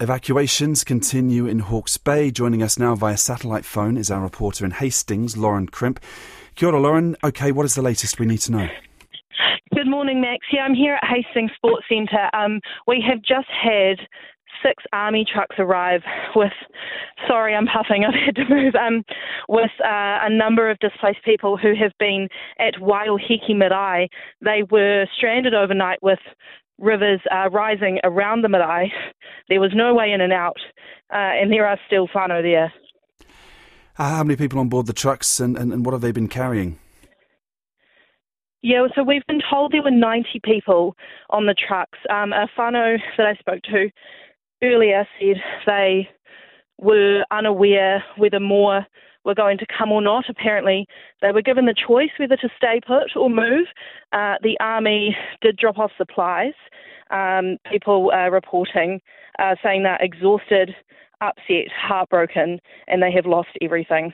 Evacuations continue in Hawke's Bay. Joining us now via satellite phone is our reporter in Hastings, Lauren Crimp. Kia ora, Lauren. Okay, what is the latest we need to know? Good morning, Max. Yeah, I'm here at Hastings Sports Centre. Um, we have just had six army trucks arrive with, sorry, I'm puffing, I've had to move, um, with uh, a number of displaced people who have been at Waiohiki Marae. They were stranded overnight with rivers uh, rising around the marae. There was no way in and out, uh, and there are still whānau there. Uh, how many people on board the trucks and, and, and what have they been carrying? Yeah, so we've been told there were 90 people on the trucks. Um, a whānau that I spoke to earlier said they were unaware whether more were going to come or not. Apparently, they were given the choice whether to stay put or move. Uh, the army did drop off supplies. Um, people are reporting uh, saying they're exhausted, upset, heartbroken, and they have lost everything.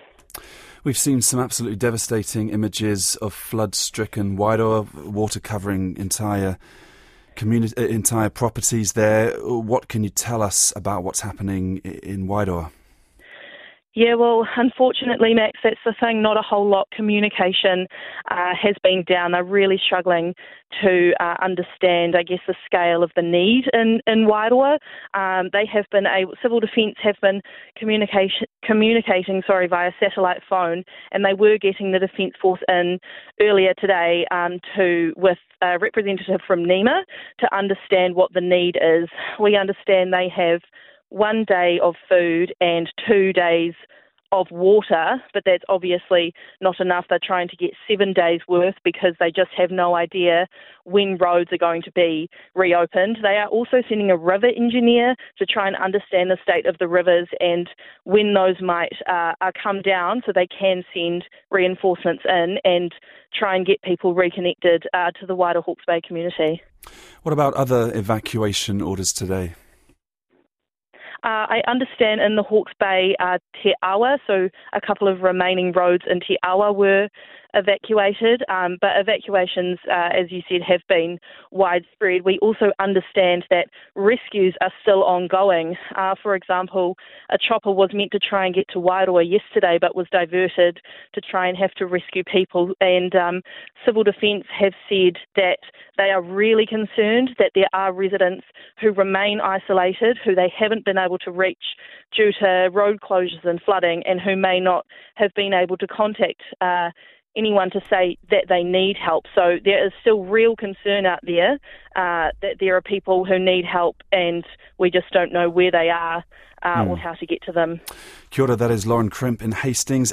We've seen some absolutely devastating images of flood-stricken Wairoa, water covering entire community, uh, entire properties there. What can you tell us about what's happening in Wairoa? Yeah, well, unfortunately, Max, that's the thing. Not a whole lot. Communication uh, has been down. They're really struggling to uh, understand, I guess, the scale of the need in in Wairoa. Um, they have been able, civil defence have been communication communicating, sorry, via satellite phone, and they were getting the Defence Force in earlier today um, to with a representative from NEMA to understand what the need is. We understand they have one day of food and two days of water, but that's obviously not enough. They're trying to get seven days worth because they just have no idea when roads are going to be reopened. They are also sending a river engineer to try and understand the state of the rivers and when those might uh, come down so they can send reinforcements in and try and get people reconnected uh, to the wider Hawke's Bay community. What about other evacuation orders today? Uh, I understand in the Hawke's Bay, uh, Te Awa, so a couple of remaining roads in Te Awa were evacuated, um, but evacuations, uh, as you said, have been widespread. We also understand that rescues are still ongoing. Uh, for example, a chopper was meant to try and get to Wairoa yesterday, but was diverted to try and have to rescue people. And um, Civil Defence have said that they are really concerned that there are residents who remain isolated, who they haven't been able to reach due to road closures and flooding, and who may not have been able to contact uh, anyone to say that they need help. So there is still real concern out there uh, that there are people who need help and we just don't know where they are uh, mm. or how to get to them. Kia ora, that is Lauren Crimp in Hastings.